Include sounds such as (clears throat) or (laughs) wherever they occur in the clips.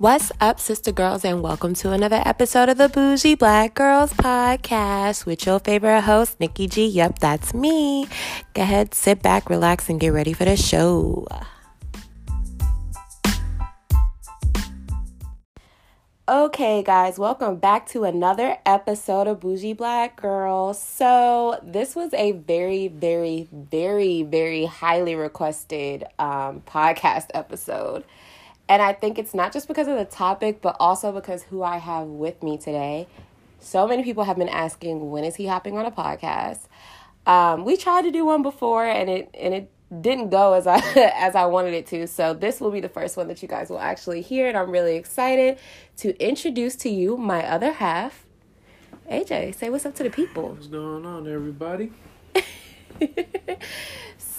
What's up, sister girls, and welcome to another episode of the Bougie Black Girls Podcast with your favorite host, Nikki G. Yep, that's me. Go ahead, sit back, relax, and get ready for the show. Okay, guys, welcome back to another episode of Bougie Black Girls. So, this was a very, very, very, very highly requested um, podcast episode. And I think it's not just because of the topic, but also because who I have with me today. So many people have been asking, when is he hopping on a podcast? Um, we tried to do one before, and it and it didn't go as I (laughs) as I wanted it to. So this will be the first one that you guys will actually hear, and I'm really excited to introduce to you my other half. AJ, say what's up to the people. What's going on, everybody? (laughs)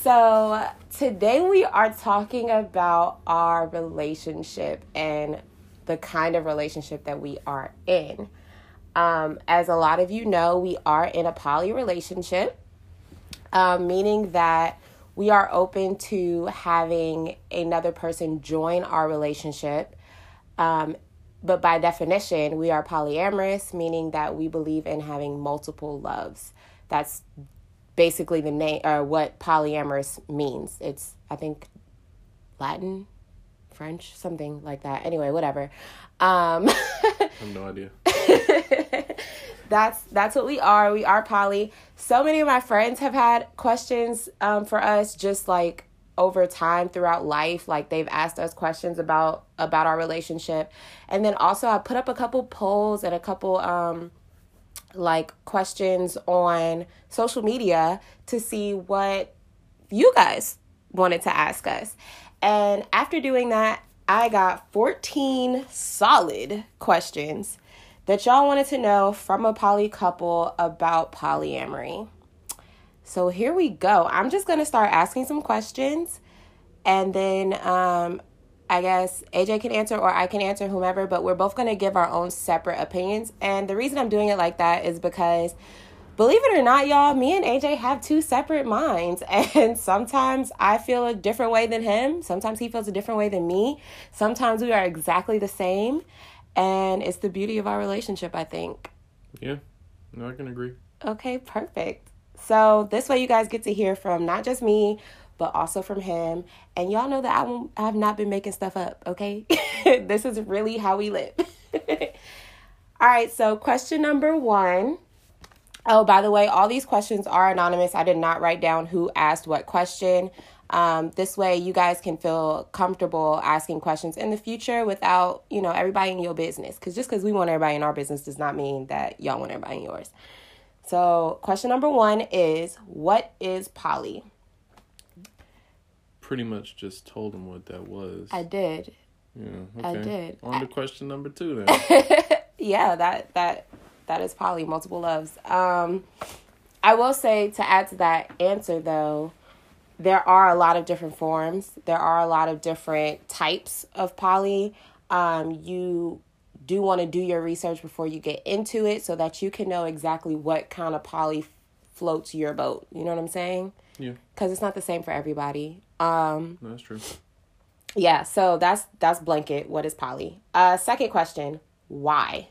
so today we are talking about our relationship and the kind of relationship that we are in. Um, as a lot of you know, we are in a poly relationship, um, meaning that we are open to having another person join our relationship. Um, but by definition, we are polyamorous, meaning that we believe in having multiple loves. That's basically the name or what polyamorous means. It's I think Latin, French, something like that. Anyway, whatever. Um, (laughs) I have no idea. (laughs) that's that's what we are. We are poly. So many of my friends have had questions um, for us, just like over time throughout life. Like they've asked us questions about about our relationship, and then also I put up a couple polls and a couple um, like questions on social media to see what you guys wanted to ask us. And after doing that, I got 14 solid questions that y'all wanted to know from a poly couple about polyamory. So here we go. I'm just going to start asking some questions and then um, I guess AJ can answer or I can answer whomever, but we're both going to give our own separate opinions. And the reason I'm doing it like that is because believe it or not, y'all, me and AJ have two separate minds. (laughs) And sometimes I feel a different way than him. Sometimes he feels a different way than me. Sometimes we are exactly the same. And it's the beauty of our relationship, I think. Yeah, no, I can agree. Okay, perfect. So this way you guys get to hear from not just me, but also from him. And y'all know that I, won't, I have not been making stuff up, okay? (laughs) this is really how we live. (laughs) all right, so question number one. Oh, by the way, all these questions are anonymous. I did not write down who asked what question. Um, this way, you guys can feel comfortable asking questions in the future without, you know, everybody in your business. Because just because we want everybody in our business does not mean that y'all want everybody in yours. So, question number one is What is poly? Pretty much just told him what that was. I did. Yeah, okay. I did. On I- to question number two then. (laughs) yeah, that that that is poly, multiple loves. Um, I will say to add to that answer though, there are a lot of different forms. There are a lot of different types of poly. Um, you do want to do your research before you get into it so that you can know exactly what kind of poly floats your boat. You know what I'm saying? Yeah, Because it's not the same for everybody. Um, no, that's true. yeah, so that's that's blanket. What is poly? Uh, second question: Why?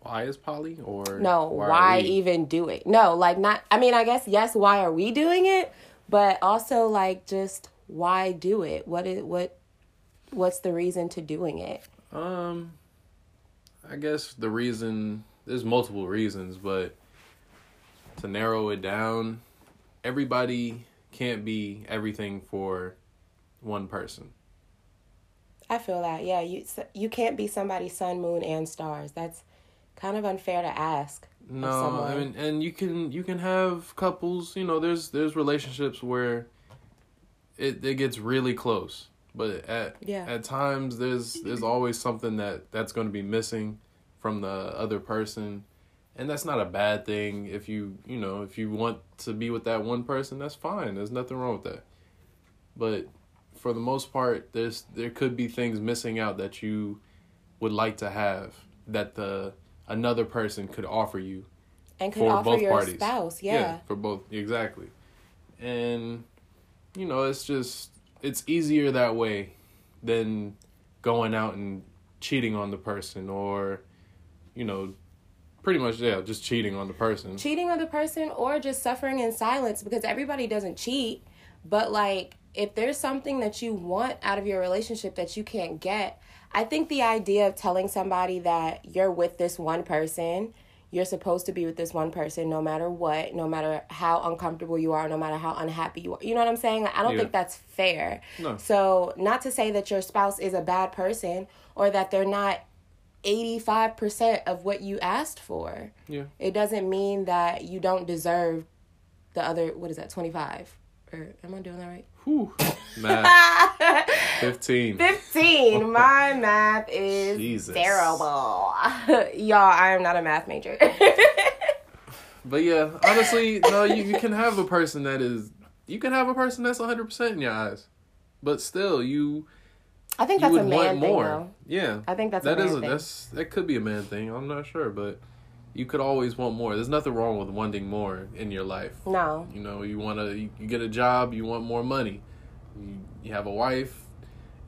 Why is poly or No, why, why, even do it? No, like not. I mean, I guess yes. Why are we doing it? But also, like, just why do it? What is what? What's the reason to doing it? Um, I guess the reason there's multiple reasons, but to narrow it down, everybody can't be everything for one person. I feel that. Yeah, you you can't be somebody's sun, moon, and stars. That's kind of unfair to ask. No, I someone. mean, and you can you can have couples. You know, there's there's relationships where it it gets really close, but at Yeah. at times there's there's always something that that's going to be missing from the other person, and that's not a bad thing. If you you know if you want to be with that one person, that's fine. There's nothing wrong with that. But for the most part, there's there could be things missing out that you would like to have that the another person could offer you And could For offer both your parties. spouse. Yeah. for both exactly and you know it's just it's easier that way than going out and cheating on the person or you know pretty much yeah just cheating on the person. Cheating on the person or just suffering in silence because everybody doesn't cheat. But like if there's something that you want out of your relationship that you can't get i think the idea of telling somebody that you're with this one person you're supposed to be with this one person no matter what no matter how uncomfortable you are no matter how unhappy you are. You know what i'm saying? I don't Yeah. think that's fair. No. so not to say that your spouse is a bad person or that they're not 85% of what you asked for. Yeah. It doesn't mean that you don't deserve the other what is that 25 or am i doing that right? Whew. (laughs) math. 15 15 (laughs) my math is Jesus. terrible. (laughs) Y'all i am not a math major. But yeah, honestly, no, you, you can have a person that is you can have a person that's 100% in your eyes. But still, you i think that's a man want thing more. though Yeah. i think that's That a is man a, thing that's that could be a man thing. I'm not sure, but you could always want more. There's nothing wrong with wanting more in your life. no You know, you want to you, get a job, you want more money. You, you have a wife,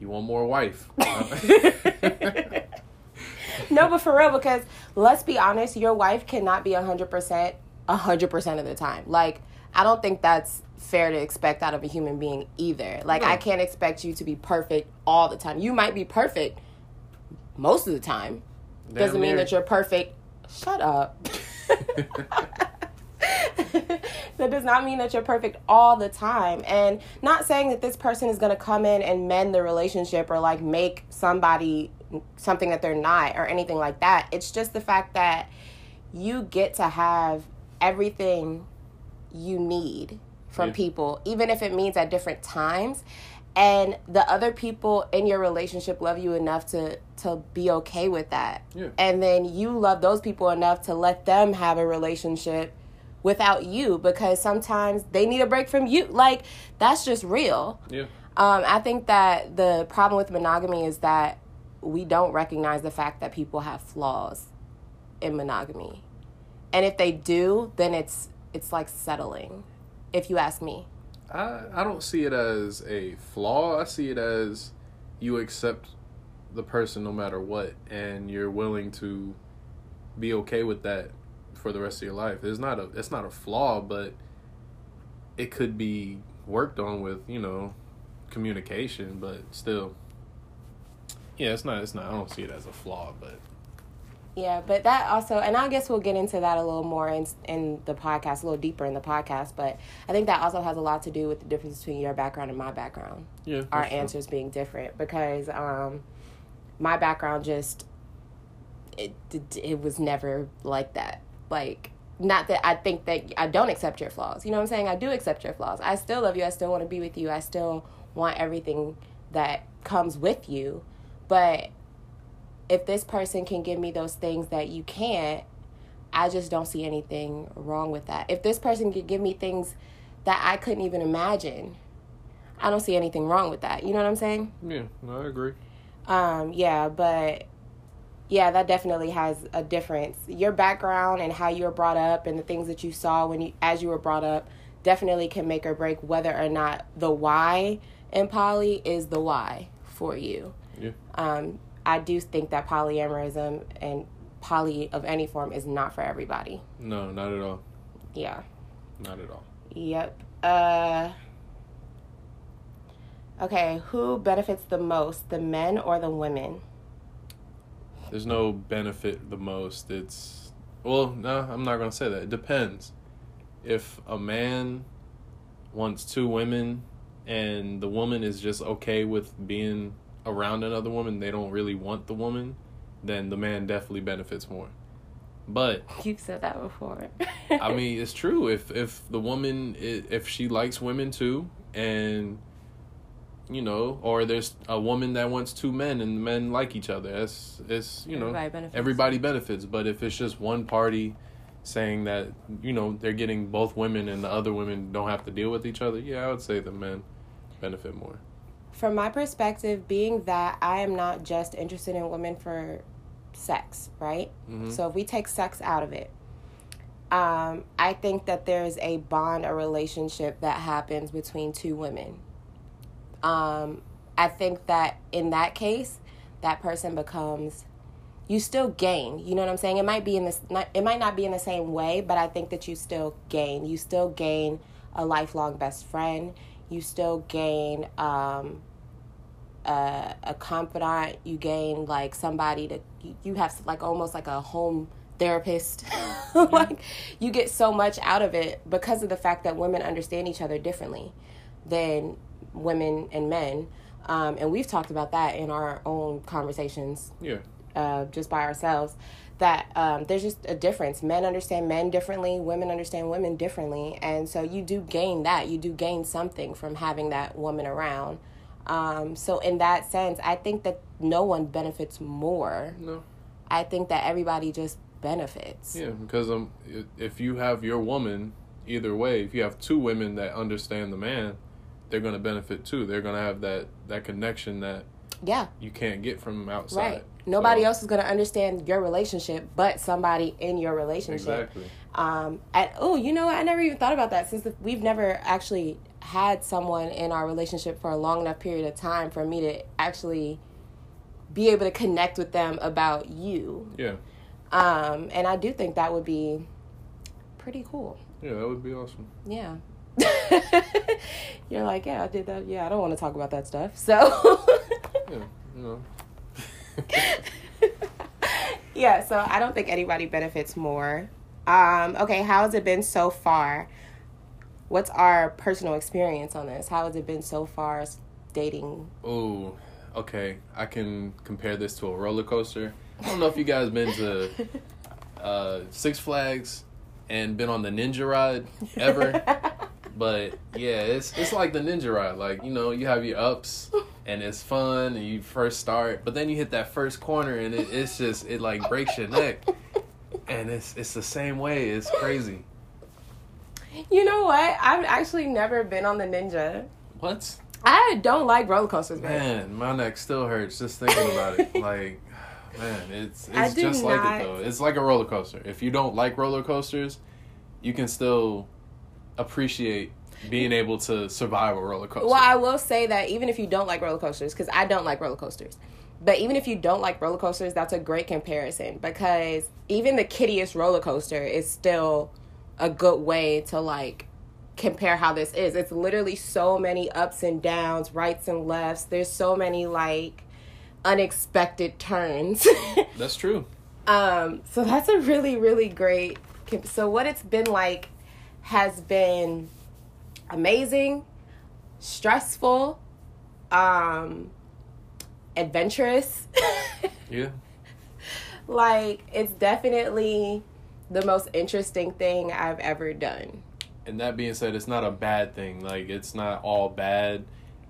you want more wife. (laughs) no but for real because let's be honest your wife cannot be 100% 100% of the time like i don't think that's fair to expect out of a human being either. Like No. i can't expect you to be perfect all the time. You might be perfect most of the time. Doesn't Damn mean that you're perfect. Shut up. (laughs) That does not mean that you're perfect all the time. And not saying that this person is going to come in and mend the relationship or like make somebody something that they're not or anything like that. It's just the fact that you get to have everything you need from Yeah. people even if it means at different times and the other people in your relationship love you enough to to be okay with that Yeah. and then you love those people enough to let them have a relationship without you because sometimes they need a break from you like that's just real yeah. um, I think that the problem with monogamy is that we don't recognize the fact that people have flaws in monogamy. And if they do, then it's it's like settling, if you ask me. I I don't see it as a flaw. I see it as you accept the person no matter what, and you're willing to be okay with that for the rest of your life. It's not a it's not a flaw, but it could be worked on with you know communication. But still, yeah, it's not it's not. I don't see it as a flaw, but Yeah, but that also, and I guess we'll get into that a little more in in the podcast, a little deeper in the podcast. But I think that also has a lot to do with the difference between your background and my background. yeah, our true. answers being different because um, my background just it, it it was never like that. Like not that I think that I don't accept your flaws. You know what I'm saying? I do accept your flaws. I still love you. I still want to be with you. I still want everything that comes with you. But if this person can give me those things that you can't, I just don't see anything wrong with that. If this person could give me things that I couldn't even imagine, I don't see anything wrong with that. You know what I'm saying? Yeah, no, I agree. Um, yeah, but yeah, that definitely has a difference. Your background and how you were brought up and the things that you saw when you as you were brought up definitely can make or break whether or not the why in poly is the why for you. Yeah. Um, I do think that polyamorism and poly of any form is not for everybody. No, not at all. Yeah. Not at all. Yep. Uh Okay, who benefits the most, the men or the women? There's no benefit the most. It's well, no, I'm not gonna say that. It depends. If a man wants two women and the woman is just okay with being around another woman, they don't really want the woman, then the man definitely benefits more. But (laughs) You've said that before. I (laughs) mean, it's true. If if the woman if she likes women too, and you know, or there's a woman that wants two men and the men like each other, it's it's you know Everybody benefits. everybody benefits. But if it's just one party saying that you know they're getting both women and the other women don't have to deal with each other, yeah, I would say the men benefit more. From my perspective, being that I am not just interested in women for sex, right? Mhm. So if we take sex out of it, um, I think that there's a bond, a relationship that happens between two women. Um, I think that in that case, that person becomes you still gain. You know what I'm saying? It might be in this it might not be in the same way, but I think that you still gain. You still gain a lifelong best friend. You still gain um a, a confidant. You gain like somebody to you, have like almost like a home therapist. (laughs) like you get so much out of it because of the fact that women understand each other differently than women and men. Um, and we've talked about that in our own conversations Yeah. uh, just by ourselves that um, there's just a difference. Men understand men differently, women understand women differently, and so you do gain that. You do gain something from having that woman around. Um, so in that sense, I think that no one benefits more. No. I think that everybody just benefits. Yeah, because um, if you have your woman, either way, if you have two women that understand the man, they're gonna benefit too. They're gonna have that that connection that Yeah, you can't get from outside. right. Nobody So- else is going to understand your relationship but somebody in your relationship. Exactly. Um, and oh, you know. I never even thought about that since the, we've never actually had someone in our relationship for a long enough period of time for me to actually be able to connect with them about you. Yeah. Um, and I do think that would be pretty cool. Yeah, that would be awesome. Yeah. (laughs) You're like, yeah, I did that. Yeah, I don't want to talk about that stuff. So, Yeah, you know. (laughs) yeah, so I don't think anybody benefits more. Um, okay, how has it been so far? What's our personal experience on this? How has it been so far dating? Oh, okay. I can compare this to a roller coaster. I don't know if you guys been to (laughs) uh, Six Flags and been on the Ninja ride ever, (laughs) but yeah, it's it's like the Ninja ride. Like you know, you have your ups and it's fun and you first start, but then you hit that first corner and it, it's just it like breaks your neck, and it's it's the same way. It's crazy. You know what? I've actually never been on the Ninja. What? I don't like roller coasters, man. Man, my neck still hurts just thinking about it. (laughs) Like, man, it's it's just like it though. It's like a roller coaster. If you don't like roller coasters, you can still appreciate being able to survive a roller coaster. Well, I will say that even if you don't like roller coasters, because I don't like roller coasters, but even if you don't like roller coasters, that's a great comparison because even the kiddiest roller coaster is still a good way to like compare how this is. It's literally so many ups and downs, rights and lefts. There's so many like unexpected turns. (laughs) That's true. Um, so that's a really, really great. comp- So what it's been like has been amazing, stressful, um, adventurous. (laughs) Yeah. like it's definitely the most interesting thing I've ever done. And that being said, it's not a bad thing. Like it's not all bad.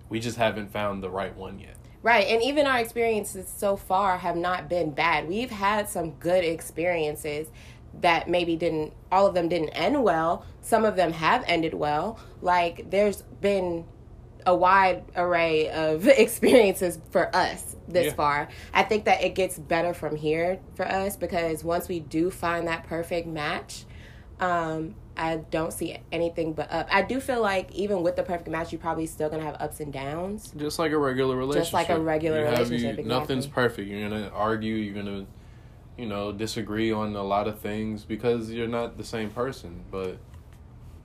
We just haven't found the right one yet. Right, and even our experiences so far have not been bad. We've had some good experiences that maybe didn't all of them didn't end well. Some of them have ended well. Like there's been a wide array of (laughs) experiences for us this Yeah. far. I think that it gets better from here for us because once we do find that perfect match, um, I don't see anything but up. I do feel like even with the perfect match, you're probably still gonna have ups and downs. Just like a regular relationship. Just like a regular You relationship, you- Nothing's perfect. You're gonna argue. You're gonna, you know, disagree on a lot of things because you're not the same person. But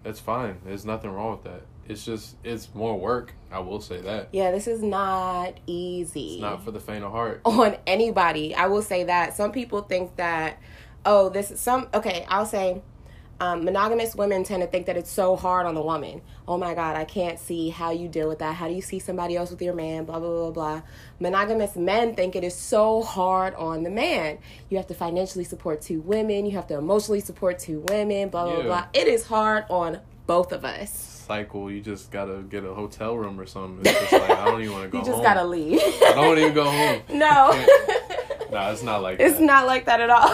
that's fine. There's nothing wrong with that. It's just it's more work. I will say that. Yeah, this is not easy. It's not for the faint of heart. (laughs) on anybody. I will say that some people think that oh, this is some okay, I'll say um, monogamous women tend to think that it's so hard on the woman. Oh my God, I can't see how you deal with that. How do you see somebody else with your man? Blah, blah, blah, blah. Monogamous men think it is so hard on the man. You have to financially support two women, you have to emotionally support two women, blah, blah, Yeah. blah. It is hard on both of us. Cycle. You just gotta get a hotel room or something. It's just like I don't even want to (laughs) go You just home. gotta leave. I don't want to even go home. (laughs) no. (laughs) Nah, it's not like It's that. It's not like that at all.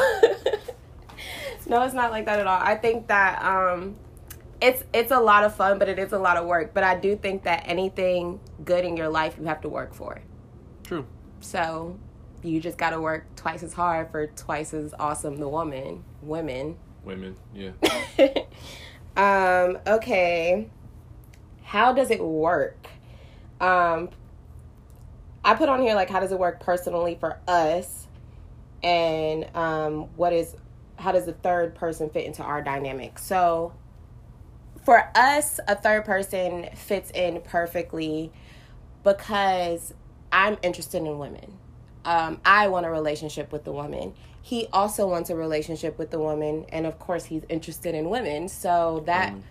No, it's not like that at all. I think that um it's it's a lot of fun, but it is a lot of work. But I do think that anything good in your life you have to work for. True. So you just gotta work twice as hard for twice as awesome the woman women. Women. Yeah. (laughs) um, okay. How does it work? Um I put on here like how does it work personally for us, and um, what is how does the third person fit into our dynamic? So for us, a third person fits in perfectly because I'm interested in women. Um, I want a relationship with the woman. He also wants a relationship with the woman, and of course, he's interested in women. So that, Only.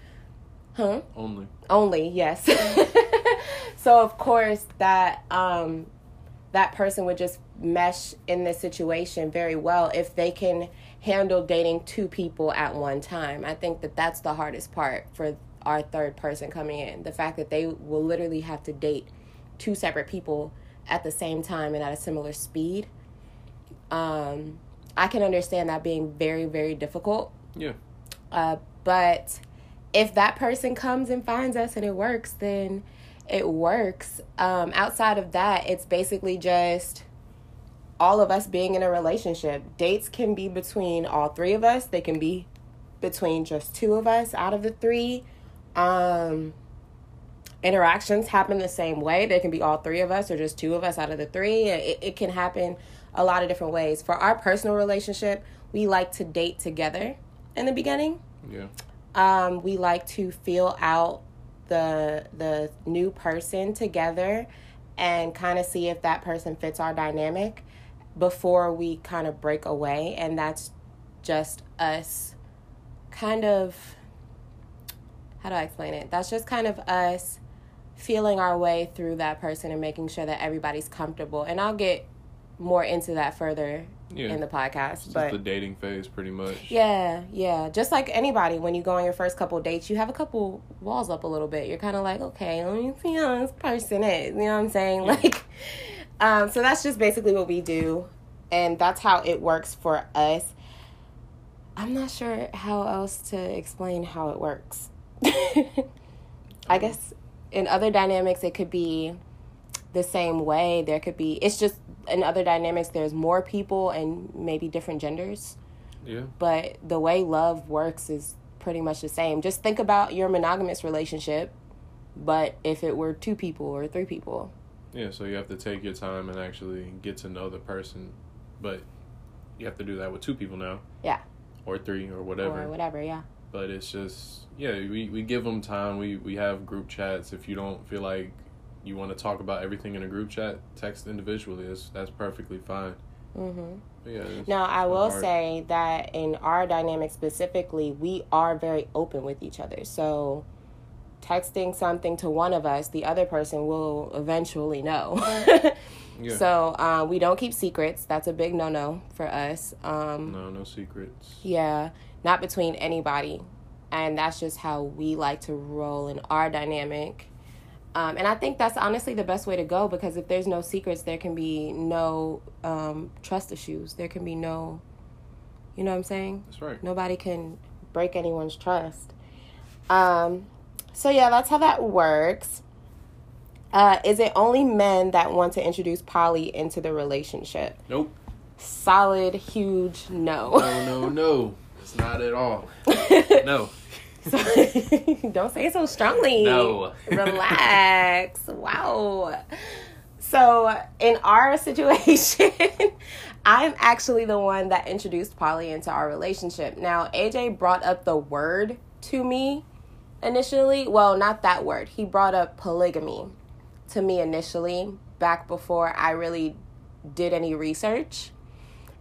huh? Only. Only, yes. (laughs) so of course that um that person would just mesh in this situation very well if they can handle dating two people at one time. I think that that's the hardest part for our third person coming in. The fact that they will literally have to date two separate people at the same time and at a similar speed. Um I can understand that being very very difficult. Yeah. Uh, but if that person comes and finds us and it works, then it works. Um, outside of that, it's basically just all of us being in a relationship. Dates can be between all three of us, they can be between just two of us out of the three. Um, interactions happen the same way. They can be all three of us or just two of us out of the three. It, it can happen a lot of different ways. For our personal relationship, we like to date together in the beginning. Yeah. Um, we like to feel out the the new person together and kind of see if that person fits our dynamic before we kind of break away and that's just us kind of how do I explain it? That's just kind of us feeling our way through that person and making sure that everybody's comfortable. And I'll get more into that further Yeah. in the podcast. It's but just the dating phase, pretty much. yeah, yeah. Just like anybody, when you go on your first couple dates, you have a couple walls up a little bit. You're kind of like, okay, let me see how this person is. You know what I'm saying? (laughs) Like, um, so that's just basically what we do, and that's how it works for us. I'm not sure how else to explain how it works. (laughs) I guess in other dynamics, it could be the same way. There could be, it's just in other dynamics, there's more people and maybe different genders Yeah. but the way love works is pretty much the same. Just think about your monogamous relationship, but if it were two people or three people. Yeah, so you have to take your time and actually get to know the person, but you have to do that with two people now. Yeah. Or three or whatever. Or whatever, yeah. But it's just yeah, we we give them time. We we have group chats. If you don't feel like you want to talk about everything in a group chat, text individually. That's that's perfectly fine. Mm-hmm. Yeah. Now, I will hard. say that in our dynamic specifically, we are very open with each other. So, texting something to one of us, the other person will eventually know. (laughs) Yeah. So, uh, we don't keep secrets. That's a big no no for us. Um, no, no secrets. Yeah, not between anybody. And that's just how we like to roll in our dynamic. Um, and I think that's honestly the best way to go because if there's no secrets, there can be no um, trust issues. There can be no, you know what I'm saying? That's right. Nobody can break anyone's trust. Um, so, yeah, that's how that works. Uh, is it only men that want to introduce poly into the relationship? Nope. Solid, huge no. No, no, no. It's not at all. (laughs) No. So, (laughs) don't say it so strongly. No. Relax. wow. So, in our (laughs) situation, I'm actually the one that introduced poly into our relationship. Now, AJ brought up the word to me initially. Well, not that word. He brought up polygamy to me initially, back before I really did any research.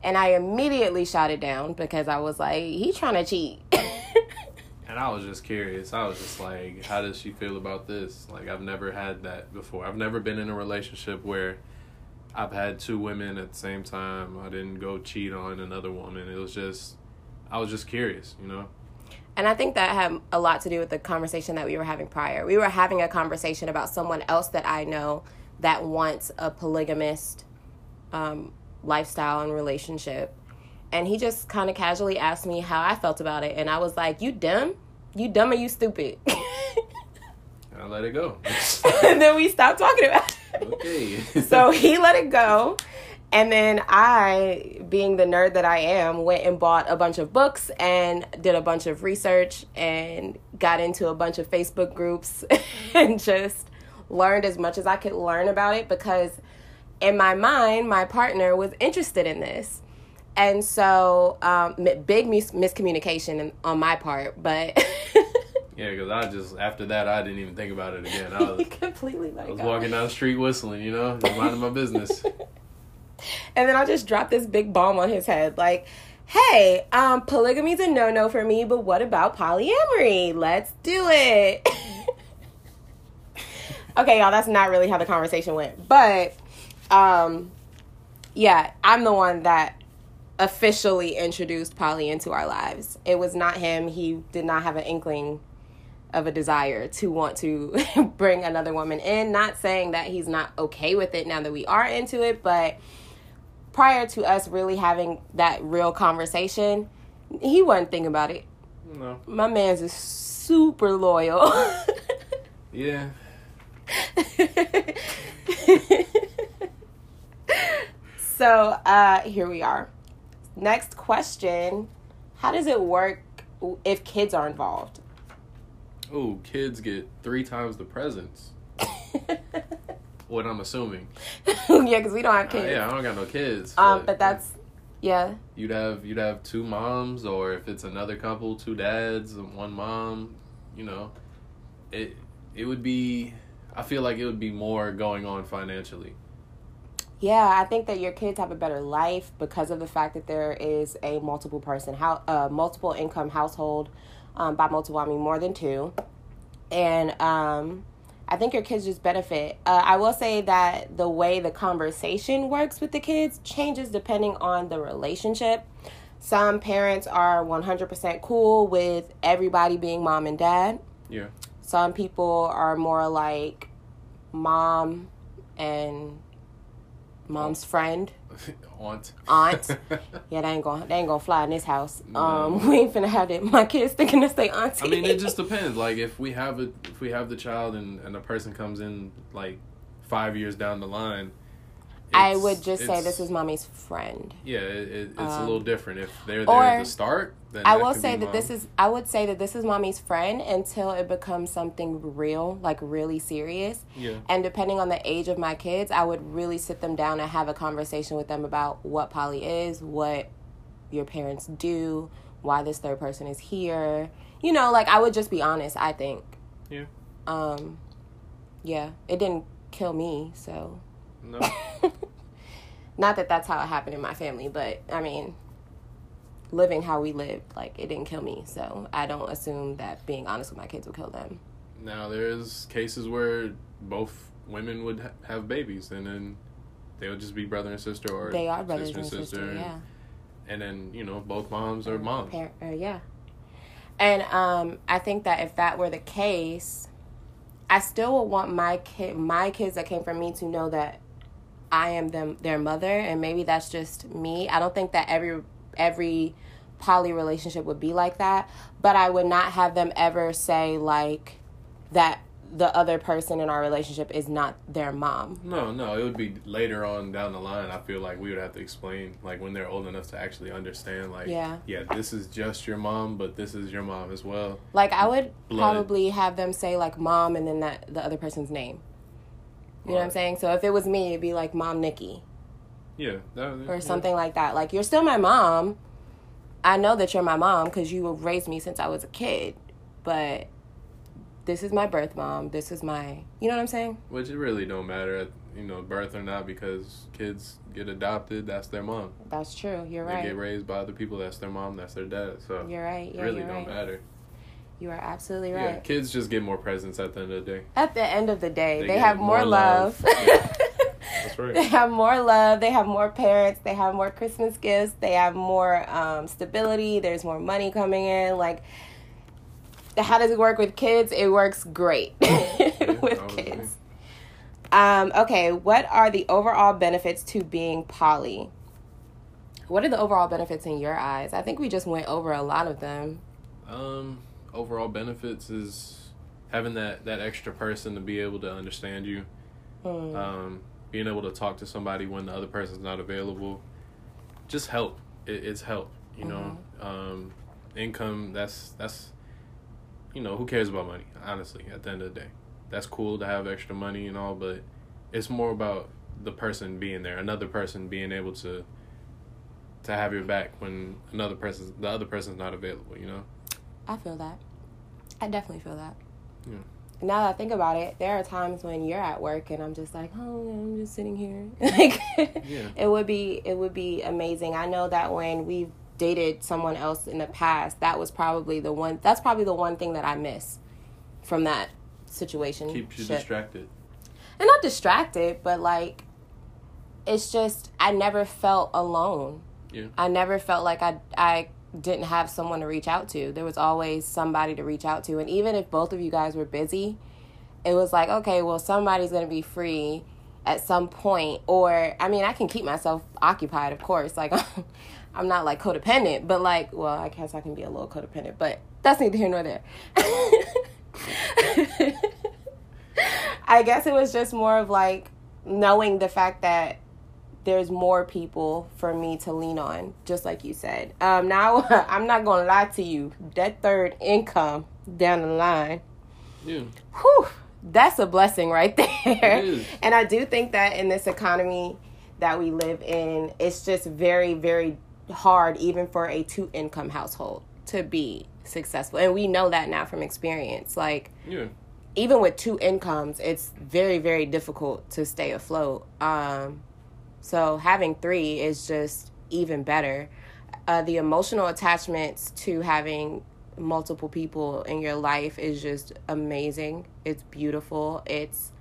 And I immediately shot it down because I was like, he trying to cheat. (laughs) And I was just curious. I was just like, how does she feel about this? Like, I've never had that before. I've never been in a relationship where I've had two women at the same time. I didn't go cheat on another woman. It was just, I was just curious, you know? And I think that had a lot to do with the conversation that we were having prior. We were having a conversation about someone else that I know that wants a polygamist um, lifestyle and relationship. And he just kind of casually asked me how I felt about it. And I was like, You dumb? You dumb or you stupid? (laughs) I let it go. (laughs) and then we stopped talking about it. okay. so he let it go. (laughs) And then I, being the nerd that I am, went and bought a bunch of books and did a bunch of research and got into a bunch of Facebook groups (laughs) and just learned as much as I could learn about it because in my mind, my partner was interested in this. And so, um, big mis- miscommunication on my part, but. (laughs) yeah, because I just, after that, I didn't even think about it again. I (laughs) was completely like I was walking down the street whistling, you know, just minding my business. And then I just dropped this big bomb on his head. Like, hey, um, polygamy's a no no for me, but what about polyamory? Let's do it. (laughs) okay, y'all, that's not really how the conversation went. But, um, yeah, I'm the one that officially introduced poly into our lives. It was not him. He did not have an inkling of a desire to want to (laughs) bring another woman in. Not saying that he's not okay with it now that we are into it, but prior to us really having that real conversation, he wasn't thinking about it. No. My man's is super loyal. (laughs) yeah. so uh here we are next question how does it work if kids are involved oh kids get three times the presents (laughs) what i'm assuming. (laughs) Yeah because we don't have kids uh, yeah i don't got no kids um but, but that's yeah. You'd have you'd have two moms or if it's another couple two dads and one mom you know. It it would be i feel like it would be more going on financially. Yeah, I think that your kids have a better life because of the fact that there is a multiple person, how uh, multiple income household. Um, by multiple, I mean more than two, and um, I think your kids just benefit. Uh, I will say that the way the conversation works with the kids changes depending on the relationship. Some parents are one hundred percent cool with everybody being mom and dad. Yeah. Some people are more like mom and mom's friend. (laughs) Aunt. Aunt. (laughs) yeah, they ain't gonna they ain't gonna fly in this house. No. Um, (laughs) we ain't finna have it. My kids thinking to stay auntie. I mean, it just depends. Like if we have a if we have the child and and a person comes in like five years down the line. I would just say this is mommy's friend. Yeah, it, it, it's um, a little different. If they're there at the start, I will say that mom. this is I would say that this is mommy's friend until it becomes something real, like really serious. Yeah. And depending on the age of my kids, I would really sit them down and have a conversation with them about what poly is, what your parents do, why this third person is here. You know, like I would just be honest, I think. Yeah. Um yeah, it didn't kill me, so No. (laughs) Not that that's how it happened in my family, but I mean, living how we lived, like it didn't kill me. So I don't assume that being honest with my kids will kill them. Now there's cases where both women would ha- have babies, and then they would just be brother and sister, or they are brothers and sister, sister and, yeah. And then you know both moms are moms. Parent, uh, yeah. And um, I think that if that were the case, I still would want my kid, my kids that came from me, to know that I am them their mother, and maybe that's just me. I don't think that every every poly relationship would be like that, but I would not have them ever say like that the other person in our relationship is not their mom. No, no, it would be later on down the line. I feel like we would have to explain, like when they're old enough to actually understand, like, yeah, yeah, this is just your mom, but this is your mom as well. Like I would Blood. probably have them say like mom and then that the other person's name. You know what I'm saying? So if it was me, it'd be like mom Nikki. Yeah, that, or something yeah. like that. Like you're still my mom. I know that you're my mom because you raised me since I was a kid, but this is my birth mom. This is my, you know what I'm saying? Which it really don't matter, you know, birth or not, because kids get adopted. That's their mom. That's true. You're they right. They get raised by other people. That's their mom. That's their dad. So you're right. Yeah, really don't right. matter. You are absolutely right. Yeah, kids just get more presents at the end of the day. At the end of the day, they, they have more, more love. love. yeah. (laughs) That's right. They have more love. They have more parents. They have more Christmas gifts. They have more um, stability. There's more money coming in. Like, how does it work with kids? It works great (laughs) with kids. Um, okay, what are the overall benefits to being poly? What are the overall benefits in your eyes? I think we just went over a lot of them. Um, overall benefits is having that that extra person to be able to understand you. Mm. Um, being able to talk to somebody when the other person's not available, just help. It, it's help. You know, mm-hmm. um, income. That's that's. You know, who cares about money? Honestly, at the end of the day, that's cool to have extra money and all, but it's more about the person being there, another person being able to to have your back when another person the other person's not available, you know? I feel that. I definitely feel that. Yeah. Now that I think about it, there are times when you're at work and I'm just like, oh, I'm just sitting here. (laughs) like, Yeah. it would be it would be amazing. I know that when we've dated someone else in the past, that was probably the one. That's probably the one thing that I miss from that situation. Keeps you Shit. distracted. and not distracted, but like, it's just I never felt alone. Yeah. I never felt like I I didn't have someone to reach out to. There was always somebody to reach out to, and even if both of you guys were busy, it was like okay, well somebody's gonna be free at some point, or I mean I can keep myself occupied, of course. Like (laughs) I'm not like codependent, but like well I guess I can be a little codependent, but that's neither here nor there. (laughs) I guess it was just more of like knowing the fact that there's more people for me to lean on, just like you said. Um, now, (laughs) I'm not going to lie to you. That third income down the line, Yeah. whew, that's a blessing right (laughs) there. And I do think that in this economy that we live in, it's just very, very hard, even for a two income household, to be successful. And we know that now from experience. Like, Yeah. even with two incomes, it's very, very difficult to stay afloat. Um, so having three is just even better. Uh, the emotional attachments to having multiple people in your life is just amazing. It's beautiful. It's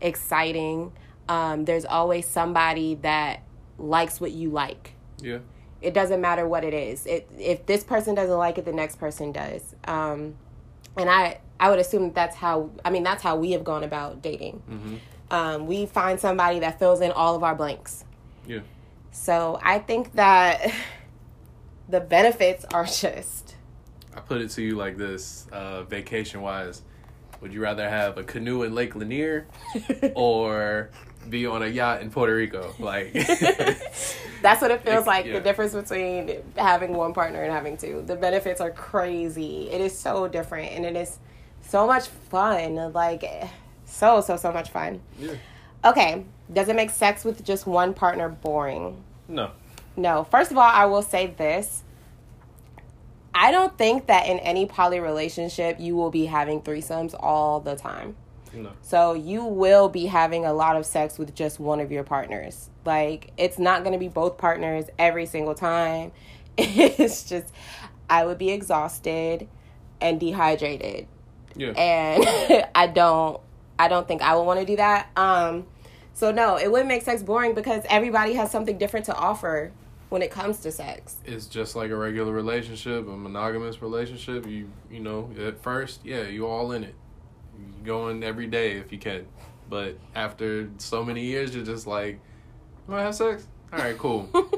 exciting. Um, there's always somebody that likes what you like Yeah. it doesn't matter what it is. It if this person doesn't like it, the next person does. Um, and I I would assume that that's how I mean that's how we have gone about dating. Mm-hmm. Um, we find somebody that fills in all of our blanks. Yeah. So I think that (laughs) the benefits are just I put it to you like this, uh, vacation wise. Would you rather have a canoe in Lake Lanier (laughs) or be on a yacht in Puerto Rico? Like (laughs) that's what it feels like. yeah. The difference between having one partner and having two. The benefits are crazy. It is so different, and it is so much fun. Like so so so much fun. Yeah. Okay, does it make sex with just one partner boring? No. No. First of all, I will say this. I don't think that in any poly relationship you will be having threesomes all the time. No. So you will be having a lot of sex with just one of your partners. Like it's not going to be both partners every single time. (laughs) It's just I would be exhausted and dehydrated Yeah. and (laughs) I don't I don't think I would want to do that. Um so no, it wouldn't make sex boring because everybody has something different to offer when it comes to sex. it's just like a regular relationship, a monogamous relationship. You you know, at first, yeah, you all in it. You go in every day if you can. But after so many years you're just like, You wanna have sex? Alright, cool. (laughs)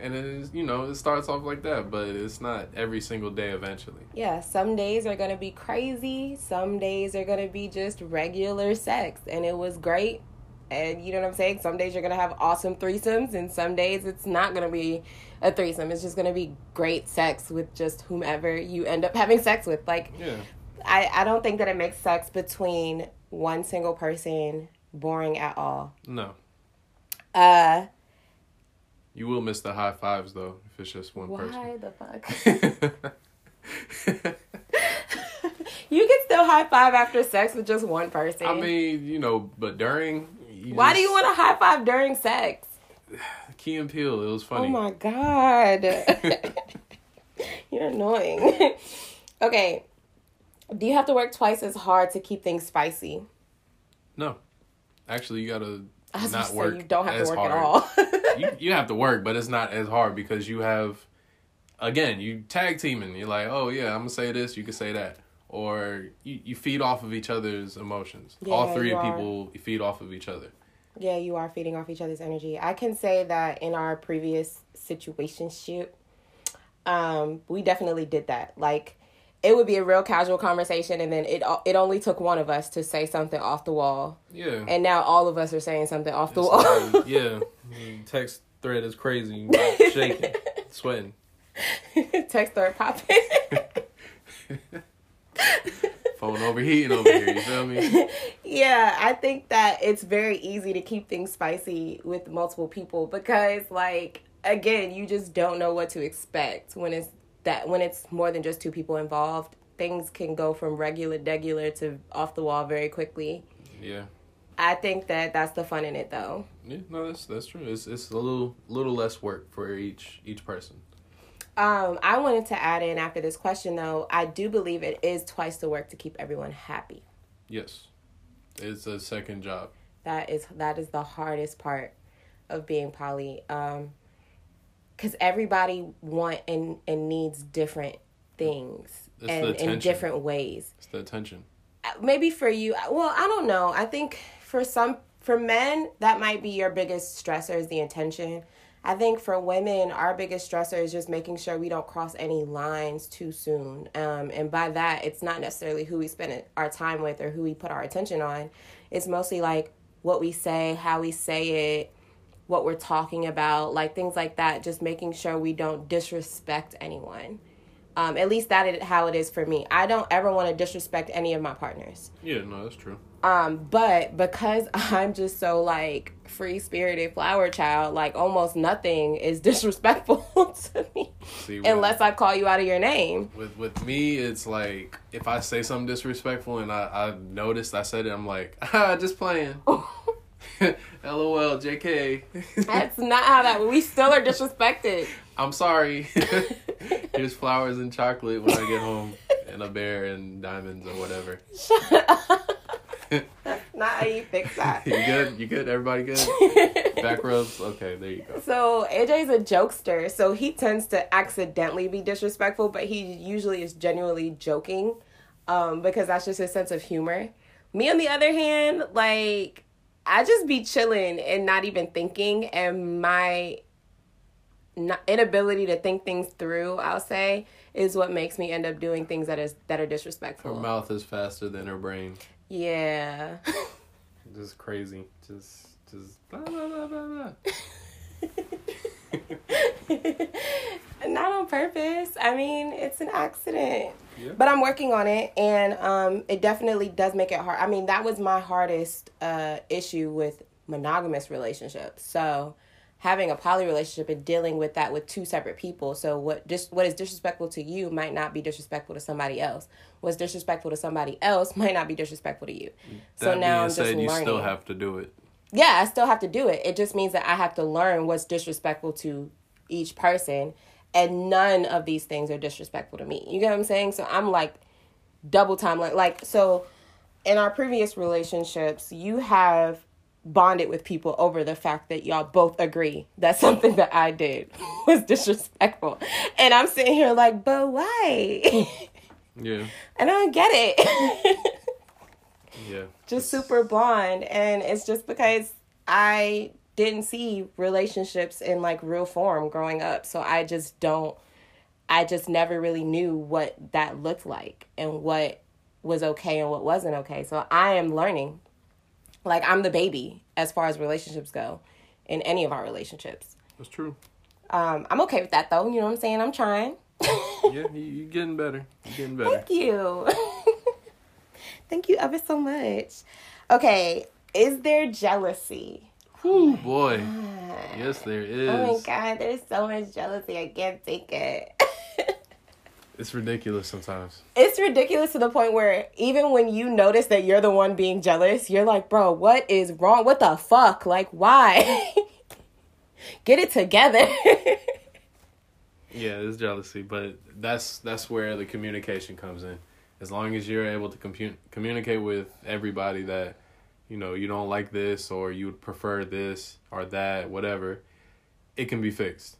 and then it's, you know, it starts off like that, but it's not every single day eventually. Yeah, some days are going to be crazy, some days are going to be just regular sex and it was great. And you know what I'm saying? Some days you're going to have awesome threesomes and some days it's not going to be a threesome. It's just going to be great sex with just whomever you end up having sex with. Like Yeah. I, I don't think that it makes sex between one single person boring at all. No. Uh, You will miss the high fives though if it's just one why the fuck? person. (laughs) you can still high five after sex with just one person. I mean, you know, but during you why do you want to high five during sex? (sighs) Key and Peele? It was funny. Oh my god, (laughs) you're annoying. (laughs) okay, do you have to work twice as hard to keep things spicy? No, actually, you gotta I was not about to say, work. you don't have to work hard. at all. (laughs) you you have to work, but it's not as hard because you have, again, you tag teaming. You're like, oh yeah, I'm gonna say this, you can say that, or you, you feed off of each other's emotions. All three of people feed off of each other. Yeah, you are feeding off each other's energy. I can say that in our previous situationship, um, we definitely did that. Like, it would be a real casual conversation, and then it it only took one of us to say something off the wall, Yeah. and now all of us are saying something off the It's wall. like, (laughs) yeah. Text thread is crazy, shaking, (laughs) sweating. Text start popping. (laughs) phone overheating over here. You feel me? yeah, I think that it's very easy to keep things spicy with multiple people because, like, again, you just don't know what to expect when it's that when it's more than just two people involved. Things can go from regular, degular to off the wall very quickly. Yeah. I think that that's the fun in it, though. Yeah, no, that's that's true. It's it's a little little less work for each each person. Um, I wanted to add in after this question though, I do believe it is twice the work to keep everyone happy. Yes. It's a second job. That is that is the hardest part of being poly. Um cuz everybody want and and needs different things It's and in different ways. It's the attention. maybe for you well i don't know. I think for some for men that might be your biggest stressor is the intention i think for women our biggest stressor is just making sure we don't cross any lines too soon. Um, and by that it's not necessarily who we spend our time with or who we put our attention on. It's mostly like what we say how we say it what we're talking about like things like that just making sure we don't disrespect anyone um, at least that is how it is for me. I don't ever want to disrespect any of my partners. Yeah, no, that's true. Um, but because (laughs) I'm just so like free spirited flower child, like almost nothing is (laughs) disrespectful (laughs) to me See, unless I call you out of your name. with with me, it's like if I say something disrespectful and I I noticed I said it, I'm like, ah, just playing. (laughs) LOL, JK. That's not how that. We still are disrespected. (laughs) I'm sorry. (laughs) Here's flowers and chocolate when I get home, and a bear and diamonds or whatever. That's not how you fix that. You good? You good? Everybody good? Back rubs? Okay, there you go. So AJ's a jokester, so he tends to accidentally be disrespectful, but he usually is genuinely joking, um, because that's just his sense of humor. Me, on the other hand, like I just be chilling and not even thinking, and my inability to think things through, I'll say, is what makes me end up doing things that is that are disrespectful. Her mouth is faster than her brain. Yeah. (laughs) Just crazy. Just, just blah blah blah blah blah. (laughs) (laughs) not on purpose. I mean, it's an accident. Yeah. But I'm working on it, and um, it definitely does make it hard. I mean, that was my hardest uh, issue with monogamous relationships. So, having a poly relationship and dealing with that with two separate people. So, what just what is disrespectful to you might not be disrespectful to somebody else. What's disrespectful to somebody else might not be disrespectful to you. so That now being I'm just said, learning. you still have to do it. Yeah, I still have to do it. It just means that I have to learn what's disrespectful to each person, and none of these things are disrespectful to me. You get what I'm saying? So I'm like double time like like so in our previous relationships, you have bonded with people over the fact that y'all both agree that (laughs) something that I did (laughs) was disrespectful. And I'm sitting here like, "But why?" (laughs) Yeah, and I don't get it. Yeah. just super blonde and it's just because i didn't see relationships in like real form growing up so i just don't i just never really knew what that looked like and what was okay and what wasn't okay so i am learning like i'm the baby as far as relationships go in any of our relationships That's true. um, i'm okay with that though you know what i'm saying i'm trying Yeah, you're getting better. You're getting (laughs) better. Thank you. (laughs) Thank you ever so much. Okay, is there jealousy? Whew, oh boy. Yes, there is. Oh my god, there's so much jealousy. I can't take it. (laughs) It's ridiculous sometimes. it's ridiculous to the point where even when you notice that you're the one being jealous, you're like, bro, what is wrong? What the fuck? Like, why? (laughs) Get it together. (laughs) Yeah, it's jealousy, but that's that's where the communication comes in. As long as you're able to compu- communicate with everybody that you know you don't like this or you would prefer this or that, whatever, it can be fixed.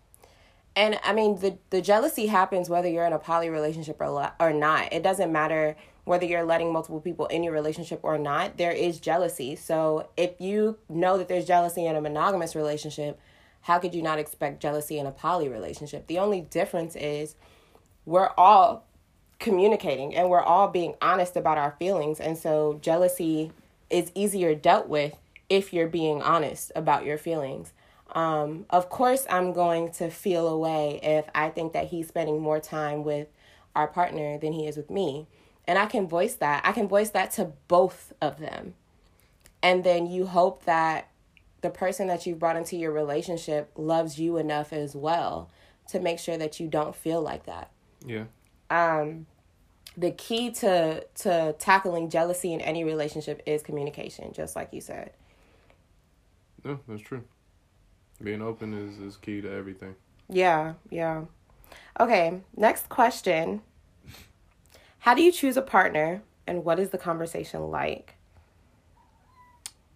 And I mean, the the jealousy happens whether you're in a poly relationship or or not. It doesn't matter whether you're letting multiple people in your relationship or not. There is jealousy. So if you know that there's jealousy in a monogamous relationship, how could you not expect jealousy in a poly relationship? The only difference is we're all communicating and we're all being honest about our feelings. And so jealousy is easier dealt with if you're being honest about your feelings. Um, of course, I'm going to feel away if I think that he's spending more time with our partner than he is with me. And I can voice that. I can voice that to both of them. And then you hope that the person that you've brought into your relationship loves you enough as well to make sure that you don't feel like that. Yeah. Um the key to to tackling jealousy in any relationship is communication, just like you said. Yeah, that's true. Being open is, is key to everything. Yeah, yeah. Okay, next question. How do you choose a partner and what is the conversation like?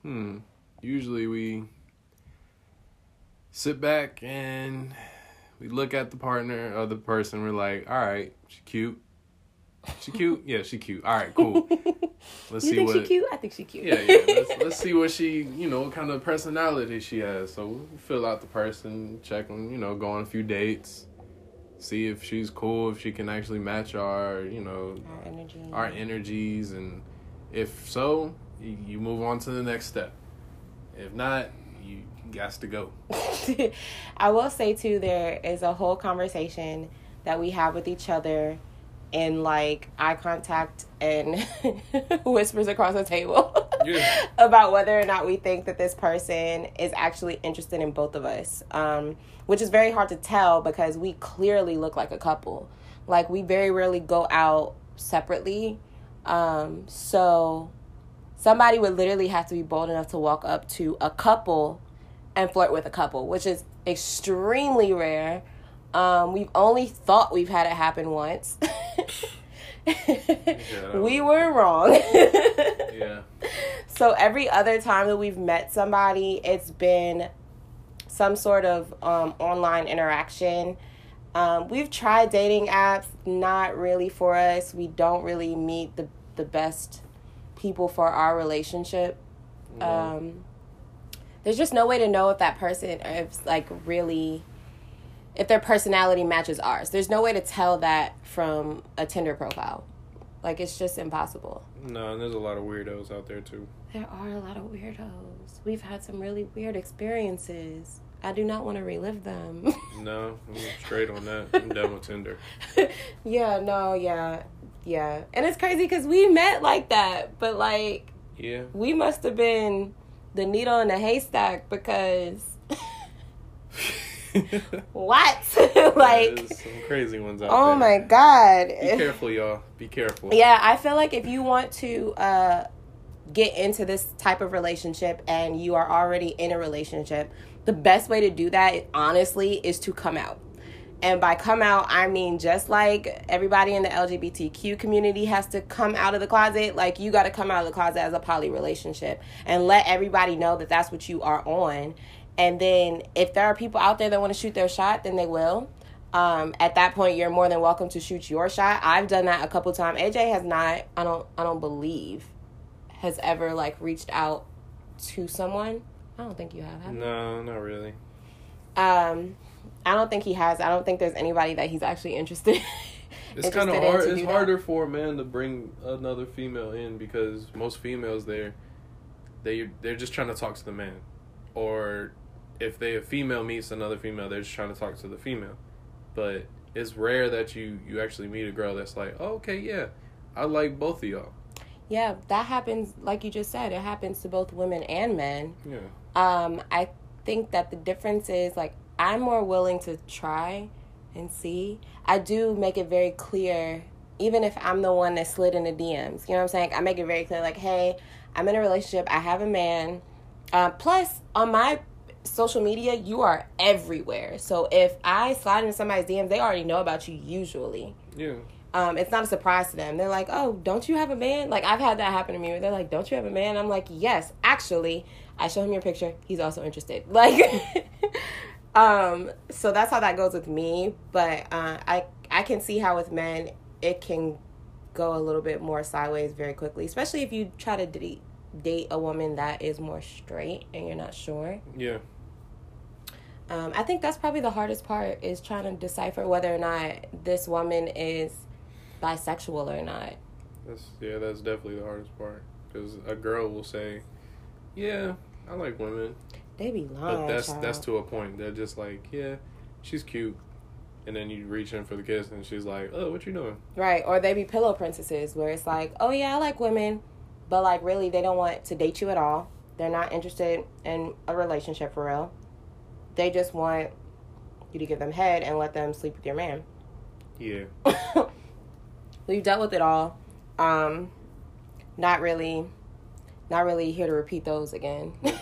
Hmm. Usually we sit back and we look at the partner or the person. We're like, all right, she cute. She cute? Yeah, she cute. All right, cool. (laughs) Let's you see think what. she cute? I think she cute. Yeah, yeah. (laughs) Let's, let's see what she, you know, what kind of personality she has. So we fill out the person, check them, you know, go on a few dates, see if she's cool, if she can actually match our, you know, our energy, our energies, and if so, you, you move on to the next step. If not, got to go. (laughs) I will say too, there is a whole conversation that we have with each other in like eye contact and (laughs) whispers across the table (laughs) yeah. about whether or not we think that this person is actually interested in both of us. Um, which is very hard to tell because we clearly look like a couple. Like we very rarely go out separately. Um, so somebody would literally have to be bold enough to walk up to a couple and flirt with a couple, which is extremely rare. Um, we've only thought we've had it happen once. (laughs) yeah, we were wrong. (laughs) yeah. So every other time that we've met somebody, it's been some sort of um, online interaction. Um, we've tried dating apps, not really for us. We don't really meet the the best people for our relationship. Um, there's just no way to know if that person is like really if their personality matches ours. There's no way to tell that from a Tinder profile. Like it's just impossible. No, and there's a lot of weirdos out there too. There are a lot of weirdos. We've had some really weird experiences. I do not want to relive them. (laughs) no, I'm straight on that. I'm done with Tinder. (laughs) yeah, no, yeah, yeah. And it's crazy because we met like that, but like, yeah, we must have been the needle in the haystack because (laughs) (laughs) what? (laughs) like some crazy ones out oh there. my god! Be careful, y'all. Be careful. Yeah, I feel like if you want to uh, get into this type of relationship and you are already in a relationship, the best way to do that, honestly, is to come out. And by come out, I mean just like everybody in the LGBTQ community has to come out of the closet, like you got to come out of the closet as a poly relationship and let everybody know that that's what you are on. And then if there are people out there that want to shoot their shot, then they will. Um, at that point, you're more than welcome to shoot your shot. I've done that a couple times. AJ has not. I don't. I don't believe has ever like reached out to someone. I don't think you have. have no, not really. Um, I don't think he has. I don't think there's anybody that he's actually (laughs) interested. it's kind of hard. It's harder for a man to bring another female in because most females there, they they're just trying to talk to the man, or if they a female meets another female, they're just trying to talk to the female. But it's rare that you you actually meet a girl that's like, oh, okay, yeah, I like both of y'all. Yeah, that happens. Like you just said, it happens to both women and men. Yeah. Um, I think that the difference is like I'm more willing to try and see. I do make it very clear, even if I'm the one that slid in the DMs. You know what I'm saying? I make it very clear, like, hey, I'm in a relationship. I have a man. Uh, plus, on my social media, you are everywhere. So if I slide into somebody's DMs, they already know about you usually. Yeah. Um, it's not a surprise to them. They're like, "Oh, don't you have a man?" Like I've had that happen to me. Where they're like, "Don't you have a man?" I'm like, "Yes, actually." I show him your picture. He's also interested. (laughs) Like, um, so that's how that goes with me. But uh, I I can see how with men it can go a little bit more sideways very quickly, especially if you try to date date a woman that is more straight and you're not sure. Yeah. Um, I think that's probably the hardest part is trying to decipher whether or not this woman is bisexual or not. That's yeah, that's definitely the hardest part because a girl will say, "Yeah, I like women." They be lying. But that's child. that's to a point. They're just like, "Yeah, she's cute." and then you reach in for the kiss, and she's like, "Oh, what you doing?" Right. Or they be pillow princesses where it's like, oh yeah, I like women, but like really they don't want to date you at all. They're not interested in a relationship for real. They just want you to give them head and let them sleep with your man. Yeah. (laughs) We've dealt with it all. Um, not really, not really here to repeat those again. (laughs)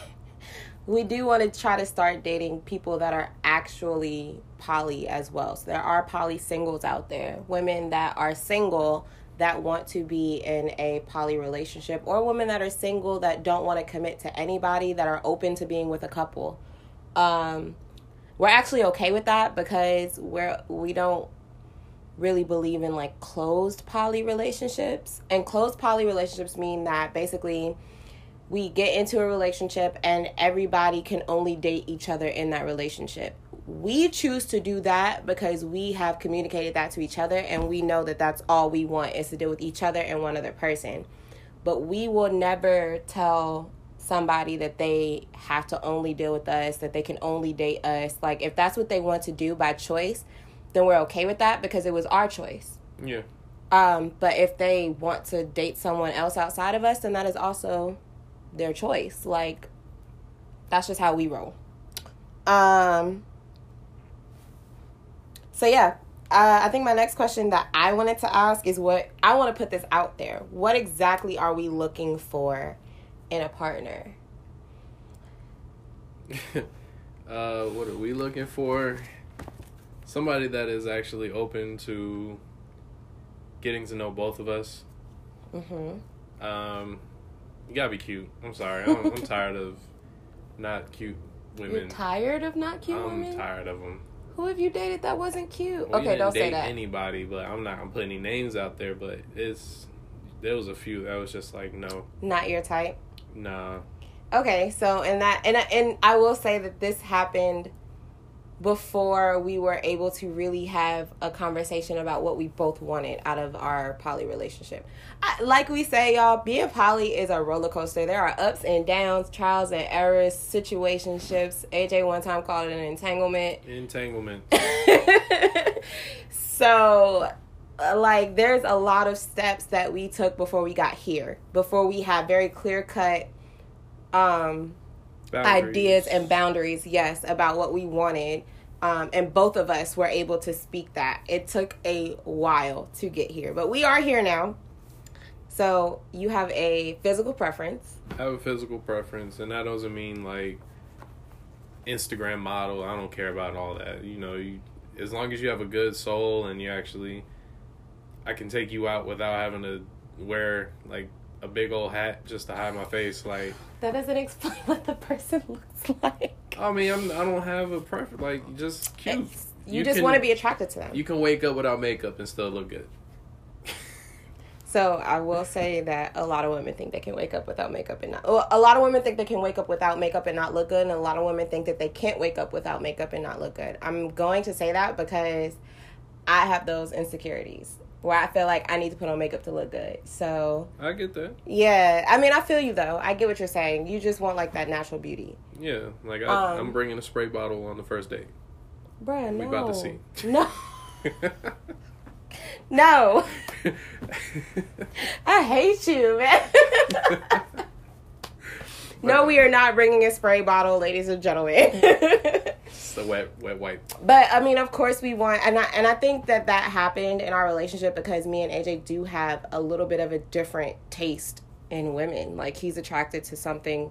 we do want to try to start dating people that are actually poly as well. So there are poly singles out there, women that are single that want to be in a poly relationship, or women that are single that don't want to commit to anybody that are open to being with a couple. Um, we're actually okay with that because we're we don't really believe in like closed poly relationships. And closed poly relationships mean that basically we get into a relationship and everybody can only date each other in that relationship. We choose to do that because we have communicated that to each other and we know that that's all we want is to deal with each other and one other person. But we will never tell somebody that they have to only deal with us, that they can only date us. Like if that's what they want to do by choice, then we're okay with that because it was our choice. Yeah. Um, but if they want to date someone else outside of us, then that is also their choice. Like that's just how we roll. Um so yeah, uh, I think my next question that I wanted to ask is what I want to put this out there. What exactly are we looking for in a partner? (laughs) uh, what are we looking for? Somebody that is actually open to getting to know both of us. Mm-hmm. Um, you gotta be cute. I'm sorry. I'm, I'm tired of not cute women. You're tired of not cute I'm women? tired of them. Who have you dated that wasn't cute? Okay, don't say that. anybody, but I'm not gonna put any names out there. But it's there was a few that was just like no, Not your type. nah. Okay, so and that and and I will say that this happened before we were able to really have a conversation about what we both wanted out of our poly relationship. I, like we say, y'all, being poly is a roller coaster. There are ups and downs, trials and errors, situationships. AJ one time called it an entanglement. (laughs) Entanglement. so uh, like there's a lot of steps that we took before we got here before we had very clear cut um Boundaries. ideas and boundaries yes about what we wanted um, and both of us were able to speak that it took a while to get here but we are here now so you have a physical preference I have a physical preference, and that doesn't mean like Instagram model. I don't care about all that. You know, you as long as you have a good soul and you actually, I can take you out without having to wear like a big old hat just to hide my face. Like, that doesn't explain (laughs) what the person looks like I mean, I'm I don't have a preference. Like, just cute. It's- you, You just want to be attracted to them You can wake up without makeup and still look good. (laughs) So I will say that a lot of women think they can wake up without makeup and not. well, A lot of women think they can wake up without makeup and not look good, and a lot of women think that they can't wake up without makeup and not look good. I'm going to say that because I have those insecurities where I feel like I need to put on makeup to look good. So I get that. yeah, I mean I feel you though. I get what you're saying. You just want like that natural beauty, Yeah, like I, Um, I'm bringing a spray bottle on the first date. bruh. No, We about to see. no, no. (laughs) (laughs) I hate you, man. (laughs) no, we are not bringing a spray bottle, ladies and gentlemen. It's the wet, wet wipe. but I mean, of course, we want, and I and I think that that happened in our relationship because me and AJ do have a little bit of a different taste in women. Like he's attracted to something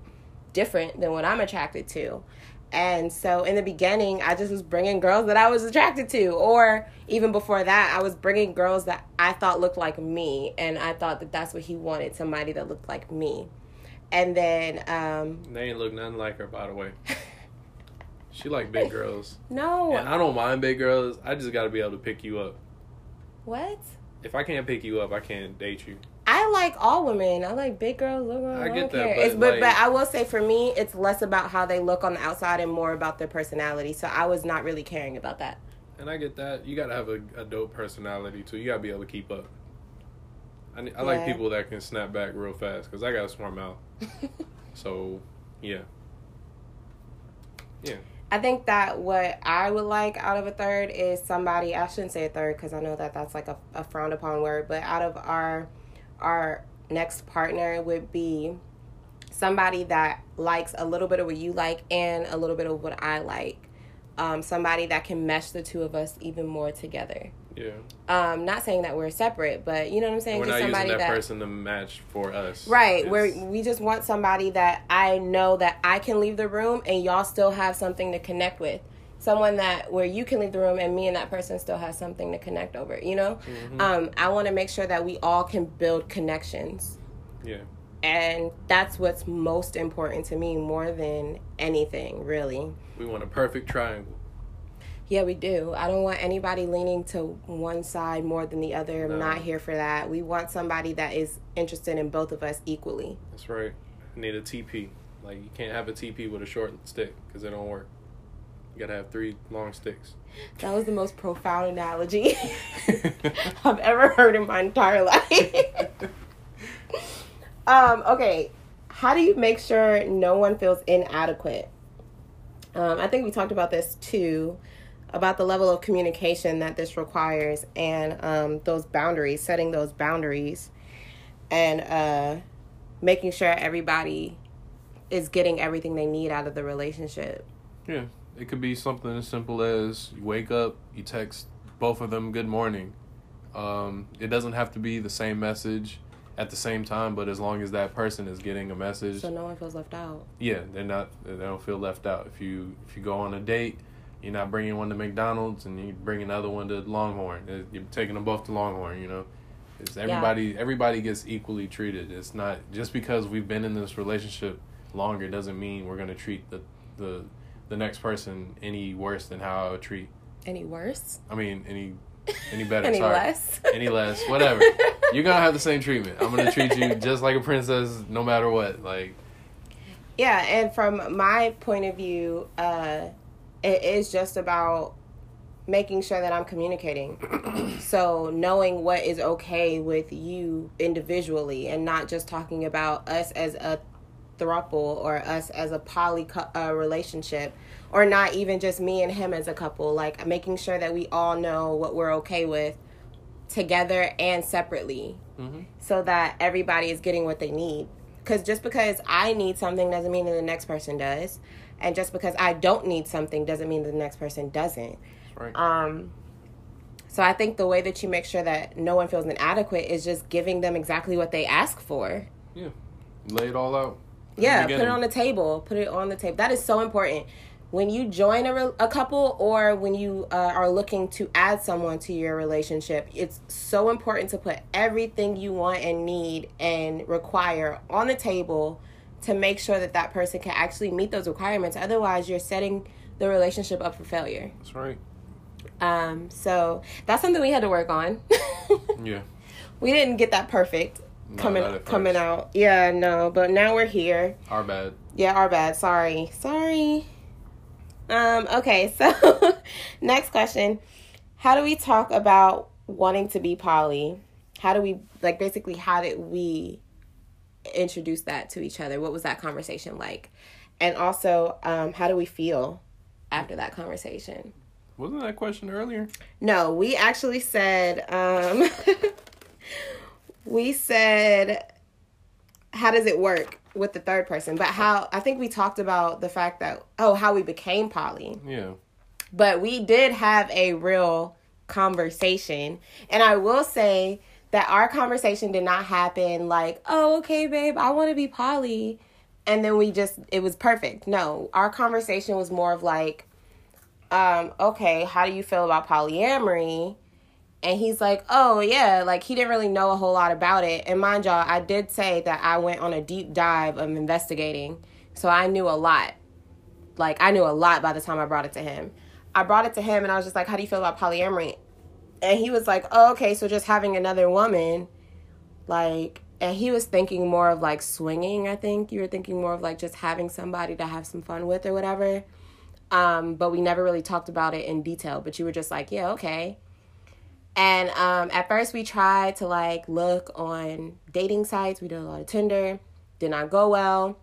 different than what I'm attracted to. And so in the beginning, I just was bringing girls that I was attracted to. Or even before that, I was bringing girls that I thought looked like me. And I thought that that's what he wanted somebody that looked like me. And then, um, They ain't look nothing like her, by the way. (laughs) She like big girls, no. and I don't mind big girls. I just got to be able to pick you up. What? If I can't pick you up, I can't date you. I like all women. I like big girls, little girls. I, I don't get that, but, but like- but I will say for me, it's less about how they look on the outside and more about their personality. So I was not really caring about that. And I get that. You got to have a, a dope personality too. You got to be able to keep up. I, I like people that can snap back real fast because I got a smart mouth. (laughs) So, yeah. Yeah. I think that what I would like out of a third is somebody. I shouldn't say a third because I know that that's like a, a frowned upon word. But out of our our next partner would be somebody that likes a little bit of what you like and a little bit of what I like. Um, somebody that can mesh the two of us even more together. Yeah. Um, not saying that we're separate, but you know what I'm saying. We're Just not using somebody that, that person to match for us. Right, It's- where we just want somebody that I know that I can leave the room and y'all still have something to connect with. Someone that where you can leave the room and me and that person still has something to connect over. You know, Mm-hmm. um, I want to make sure that we all can build connections, Yeah. and that's what's most important to me more than anything, really. We want a perfect triangle. Yeah, we do. I don't want anybody leaning to one side more than the other. I'm not here for that. We want somebody that is interested in both of us equally. That's right. You Need a TP. Like you can't have a TP with a short stick because it don't work. You gotta have three long sticks. That was the most profound analogy (laughs) I've ever heard in my entire (laughs) life. um, okay, how do you make sure no one feels inadequate? Um, I think we talked about this too, about the level of communication that this requires and um, those boundaries, setting those boundaries, and uh, making sure everybody is getting everything they need out of the relationship. Yeah. It could be something as simple as you wake up, you text both of them good morning. Um, it doesn't have to be the same message at the same time, but as long as that person is getting a message, So no one feels left out. yeah, they're not they don't feel left out. If you if you go on a date, you're not bringing one to McDonald's and you bring another one to Longhorn. You're taking them both to Longhorn. You know, it's everybody everybody gets equally treated. It's not just because we've been in this relationship longer doesn't mean we're gonna treat the the the next person any worse than how I would treat. Any worse? I mean any any (laughs) better. Any sorry. less? (laughs) Any less, whatever. You're gonna have the same treatment. I'm gonna treat you (laughs) just like a princess, no matter what. Like, Yeah, and from my point of view, uh, it is just about making sure that I'm communicating. (clears throat) so knowing what is okay with you individually, and not just talking about us as a throuple or us as a poly uh, relationship, or not even just me and him as a couple. Like making sure that we all know what we're okay with together and separately mhm. so that everybody is getting what they need. Because just because I need something doesn't mean that the next person does, and just because I don't need something doesn't mean the next person doesn't. right. Um, so I think the way that you make sure that no one feels inadequate is just giving them exactly what they ask for. yeah, lay it all out. Yeah, put it on the table. Put it on the table. That is so important. When you join a, re- a couple or when you uh, are looking to add someone to your relationship, it's so important to put everything you want and need and require on the table to make sure that that person can actually meet those requirements. Otherwise, you're setting the relationship up for failure. That's right. Um, so that's something we had to work on. (laughs) Yeah. we didn't get that perfect No, coming not coming out. Yeah, no, but now we're here. Our bad. Yeah, our bad. Sorry. Sorry. Um, okay, so (laughs) next question. How do we talk about wanting to be poly? How do we like basically how did we introduce that to each other? What was that conversation like? And also, um, how do we feel after that conversation? Wasn't that question earlier? No, we actually said um (laughs) we said how does it work with the third person? But how I think we talked about the fact that oh, how we became poly. Yeah. But we did have a real conversation. And I will say that our conversation did not happen like, "Oh, okay, babe, I want to be poly." And then we just it was perfect. No, our conversation was more of like um, okay, how do you feel about polyamory? And he's like, oh, yeah, like he didn't really know a whole lot about it. And mind y'all, I did say that I went on a deep dive of investigating. So I knew a lot. Like, I knew a lot by the time I brought it to him. I brought it to him and I was just like, how do you feel about polyamory? And he was like, oh, okay, so just having another woman. Like, and he was thinking more of like swinging, I think. You were thinking more of like just having somebody to have some fun with or whatever. Um, but we never really talked about it in detail. But you were just like, yeah, okay. And um, at first, we tried to like look on dating sites. We did a lot of Tinder, did not go well.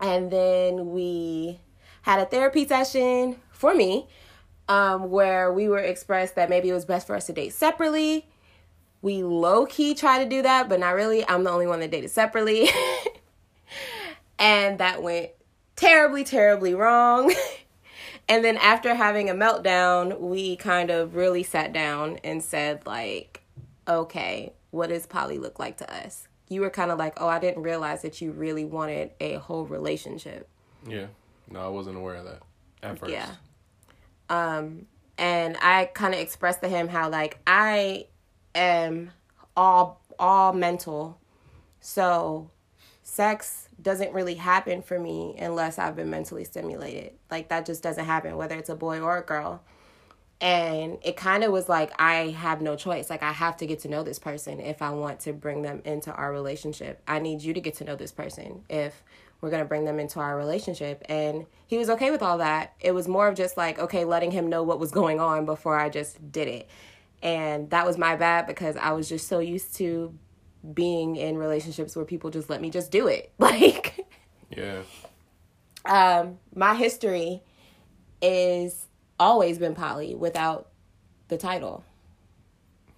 And then we had a therapy session for me um, where we were expressed that maybe it was best for us to date separately. We low key try to do that, but not really. I'm the only one that dated separately. (laughs) and that went terribly, terribly wrong. (laughs) and then after having a meltdown, we kind of really sat down and said, like, okay, what does poly look like to us? You were kind of like, oh, I didn't realize that you really wanted a whole relationship. Yeah. No, I wasn't aware of that at first. Yeah. Um, and I kind of expressed to him how like I am all all mental, so sex doesn't really happen for me unless I've been mentally stimulated. Like that just doesn't happen, whether it's a boy or a girl. And it kind of was like I have no choice. Like I have to get to know this person if I want to bring them into our relationship. I need you to get to know this person if we're going to bring them into our relationship. And he was okay with all that. It was more of just like, okay, letting him know what was going on before I just did it. And that was my bad because I was just so used to being in relationships where people just let me just do it. (laughs) Like, yeah. Um, my history is always been poly without the title.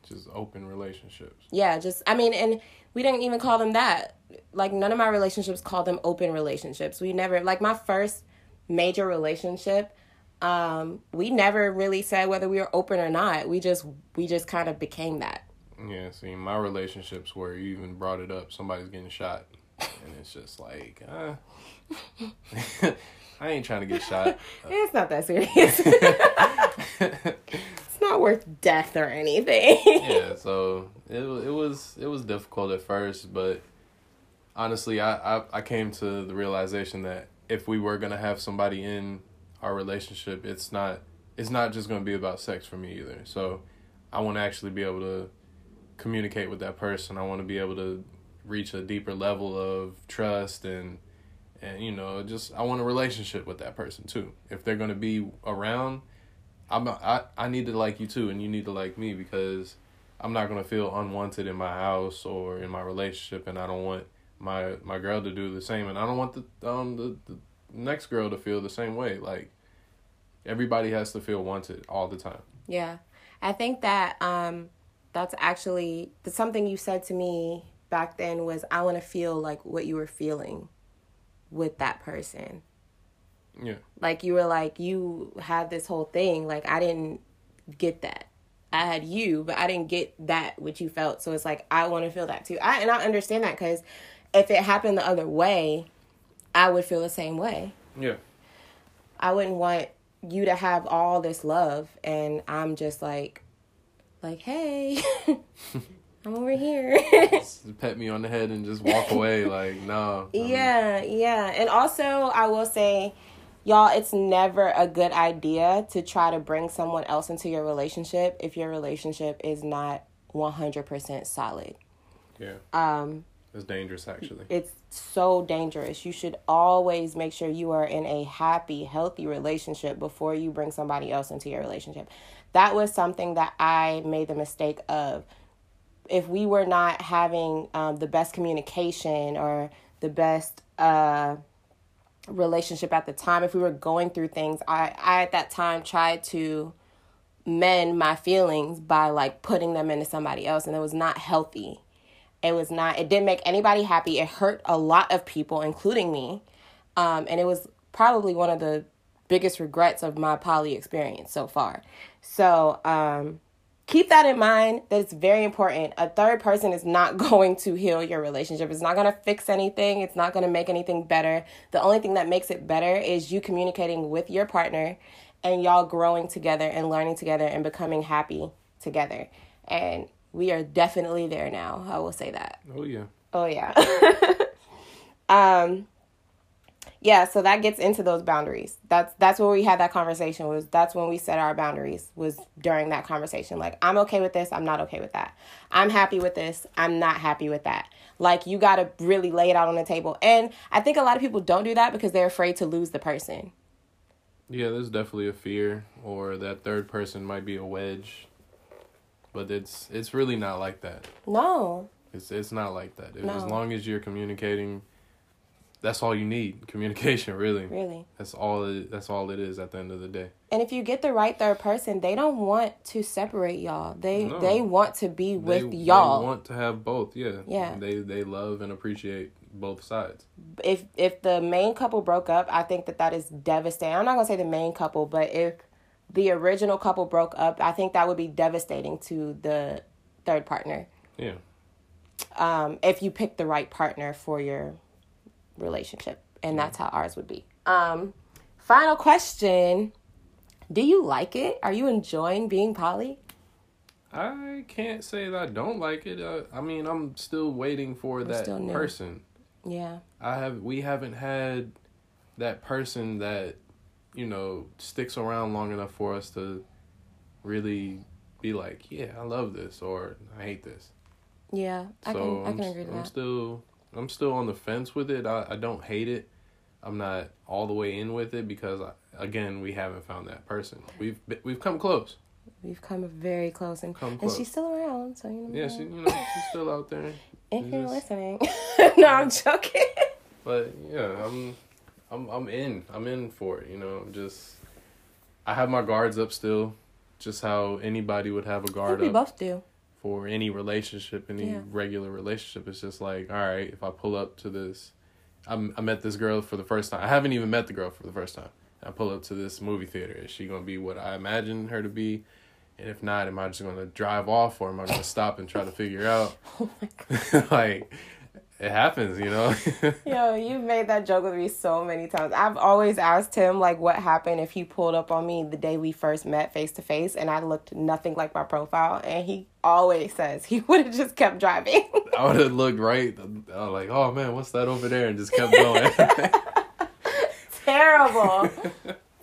Just open relationships. Yeah, just I mean, and we didn't even call them that. Like none of my relationships called them open relationships. We never like my first major relationship um we never really said whether we were open or not. We just we just kind of became that. Yeah, see, my relationships where you even brought it up, somebody's getting shot, and it's just like, uh, (laughs) I ain't trying to get shot. (laughs) it's not that serious. (laughs) it's not worth death or anything. yeah, so it it was it was difficult at first, but honestly, I, I I came to the realization that if we were gonna have somebody in our relationship, it's not it's not just gonna be about sex for me either. So I want to actually be able to communicate with that person. I want to be able to reach a deeper level of trust and and you know just I want a relationship with that person too. If they're gonna be around, I'm I I need to like you too, and you need to like me because I'm not gonna feel unwanted in my house or in my relationship, and I don't want my my girl to do the same, and I don't want the um the, the next girl to feel the same way. Like everybody has to feel wanted all the time. Yeah, I think that um that's actually something you said to me back then was I want to feel like what you were feeling with that person. Yeah. Like you were like you had this whole thing like I didn't get that. I had you, but I didn't get that what you felt. So it's like I want to feel that too. I and I understand that cuz if it happened the other way, I would feel the same way. Yeah. I wouldn't want you to have all this love and I'm just like like, "Hey, (laughs) I'm over here. just pet me on the head and just walk away. (laughs) like, no. Yeah, yeah. And also, I will say, y'all, it's never a good idea to try to bring someone else into your relationship if your relationship is not 100% solid. Yeah. Um, it's dangerous, actually. It's so dangerous. You should always make sure you are in a happy, healthy relationship before you bring somebody else into your relationship. That was something that I made the mistake of if we were not having um, the best communication or the best uh, relationship at the time, if we were going through things, I, I at that time tried to mend my feelings by like putting them into somebody else, and it was not healthy. It was not, it didn't make anybody happy. It hurt a lot of people, including me. Um, and it was probably one of the biggest regrets of my poly experience so far. So, um, keep that in mind that it's very important. A third person is not (laughs) going to heal your relationship. It's not going to fix anything. It's not going to make anything better. The only thing that makes it better is you communicating with your partner and y'all growing together and learning together and becoming happy together. And we are definitely there now. I will say that. Oh yeah. Oh yeah. (laughs) um yeah so that gets into those boundaries that's that's where we had that conversation was that's when we set our boundaries was during that conversation like i'm okay with this i'm not okay with that i'm happy with this i'm not happy with that like you got to really lay it out on the table and i think a lot of people don't do that because they're afraid to lose the person yeah there's definitely a fear or that third person might be a wedge but it's it's really not like that no it's it's not like that no. as long as you're communicating that's all you need (laughs) communication really Really. that's all it, that's all it is at the end of the day And if you get the right third person, they don't want to separate y'all. They No. they want to be with they, y'all. they want to have both yeah Yeah. they they love and appreciate both sides if if the main couple broke up, I think that that is devastating. I'm not gonna say the main couple, but if the original couple broke up, I think that would be devastating to the third partner. yeah Um, if you pick the right partner for your relationship, and that's how ours would be. Um, final question: Do you like it? Are you enjoying being poly? I can't say that I don't like it. Uh, I mean, I'm still waiting for that person. Yeah, I have we haven't had that person that you know sticks around long enough for us to really be like, yeah, I love this or I hate this. yeah, I so can I I'm, can agree to I'm that. still I'm still on the fence with it. I, I don't hate it. I'm not all the way in with it because I, again we haven't found that person. We've we've come close. We've come very close, and Come and she's still around. So you know, Yeah, she, you know she's still out there. if you're just- listening, (laughs) no, I'm joking. But yeah, I'm I'm I'm in. I'm in for it, you know. I'm just I have my guards up still, just how anybody would have a guard we up both do. for any relationship, any Yeah. regular relationship. It's just like, all right, if I pull up to this I'm I met this girl for the first time. I haven't even met the girl for the first time. I pull up to this movie theater. Is she gonna be what I imagine her to be? And if not, am I just gonna drive off or am I gonna stop and try to figure out? (laughs) Oh my god. (laughs) like it happens, you know. (laughs) Yo, you've made that joke with me so many times. I've always asked him like what happened if he pulled up on me the day we first met face to face and I looked nothing like my profile and he always says he (laughs) would have just kept driving. (laughs) I would have looked right. I was like, oh man, what's that over there? And just kept going. Terrible.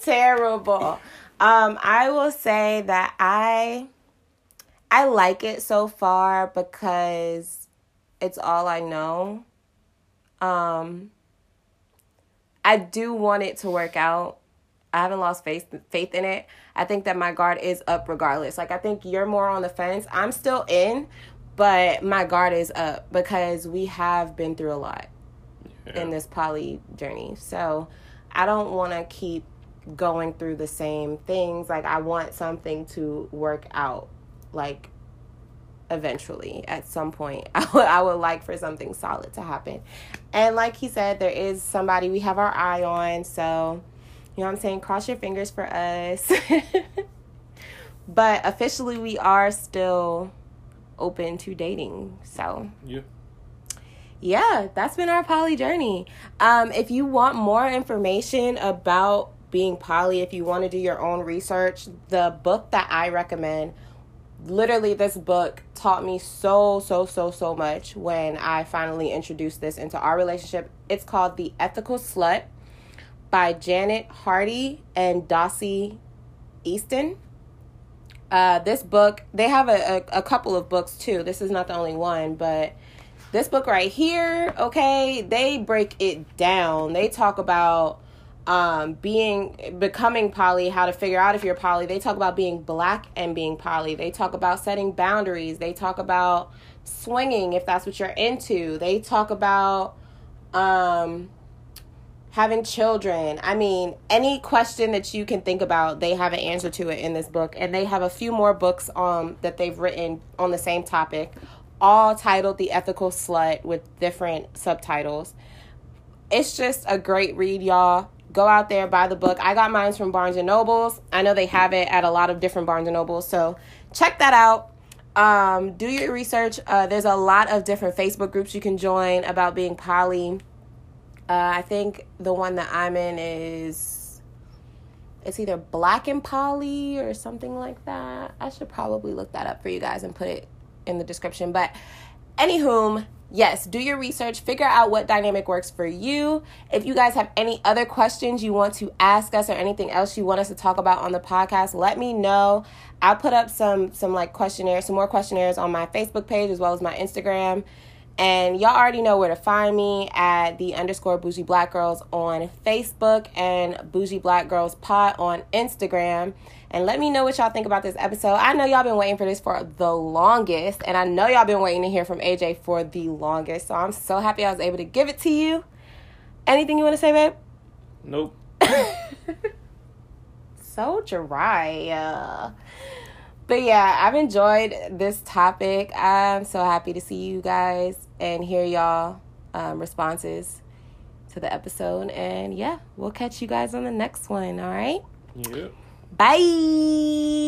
Terrible. Um, I will say that I I like it so far because it's all I know. Um I do want it to work out. I haven't lost faith faith in it. I think that my guard is up regardless. Like I think you're more on the fence. I'm still in, but my guard is up because we have been through a lot in this poly journey. So I don't want to keep going through the same things. Like I want something to work out like eventually at some point. (laughs) I would I would like for something solid to happen. And like he said there is somebody we have our eye on, so you know what I'm saying, cross your fingers for us. (laughs) but officially we are still open to dating. So yeah. yeah, that's been our poly journey. Um, if you want more information about being poly, if you want to do your own research, the book that I recommend, literally, this book taught me so, so, so, so much when I finally introduced this into our relationship. It's called The Ethical Slut by Janet Hardy and Dossie Easton. Uh, this book, they have a, a, a couple of books too. This is not the only one, but this book right here, okay, they break it down. They talk about um, being becoming poly, how to figure out if you're poly. They talk about being black and being poly. They talk about setting boundaries. They talk about swinging if that's what you're into. They talk about um, having children. I mean, any question that you can think about, they have an answer to it in this book. And they have a few more books um, that they've written on the same topic, all titled The Ethical Slut with different subtitles. It's just a great read, y'all. Go out there, buy the book. I got mine from Barnes and Nobles. I know they have it at a lot of different Barnes and Nobles. So check that out. Um, do your research. Uh, there's a lot of different Facebook groups you can join about being poly. Uh, I think the one that I'm in is it's either Black and Poly or something like that. I should probably look that up for you guys and put it in the description. But anywho, yes, do your research, figure out what dynamic works for you. If you guys have any other questions you want to ask us or anything else you want us to talk about on the podcast, let me know. I'll put up some some like questionnaires, some more questionnaires on my Facebook page as well as my Instagram. And y'all already know where to find me at the underscore bougie black girls on Facebook and bougie black girls pot on Instagram. And let me know what y'all think about this episode. I know y'all been waiting for this for the longest, and I know y'all been waiting to hear from AJ for the longest. So I'm so happy I was able to give it to you. Anything you want to say, babe? Nope. (laughs) so dry. Uh, but yeah, I've enjoyed this topic. I'm so happy to see you guys and hear y'all um, responses to the episode. And yeah, we'll catch you guys on the next one. All right. Yep. Bye.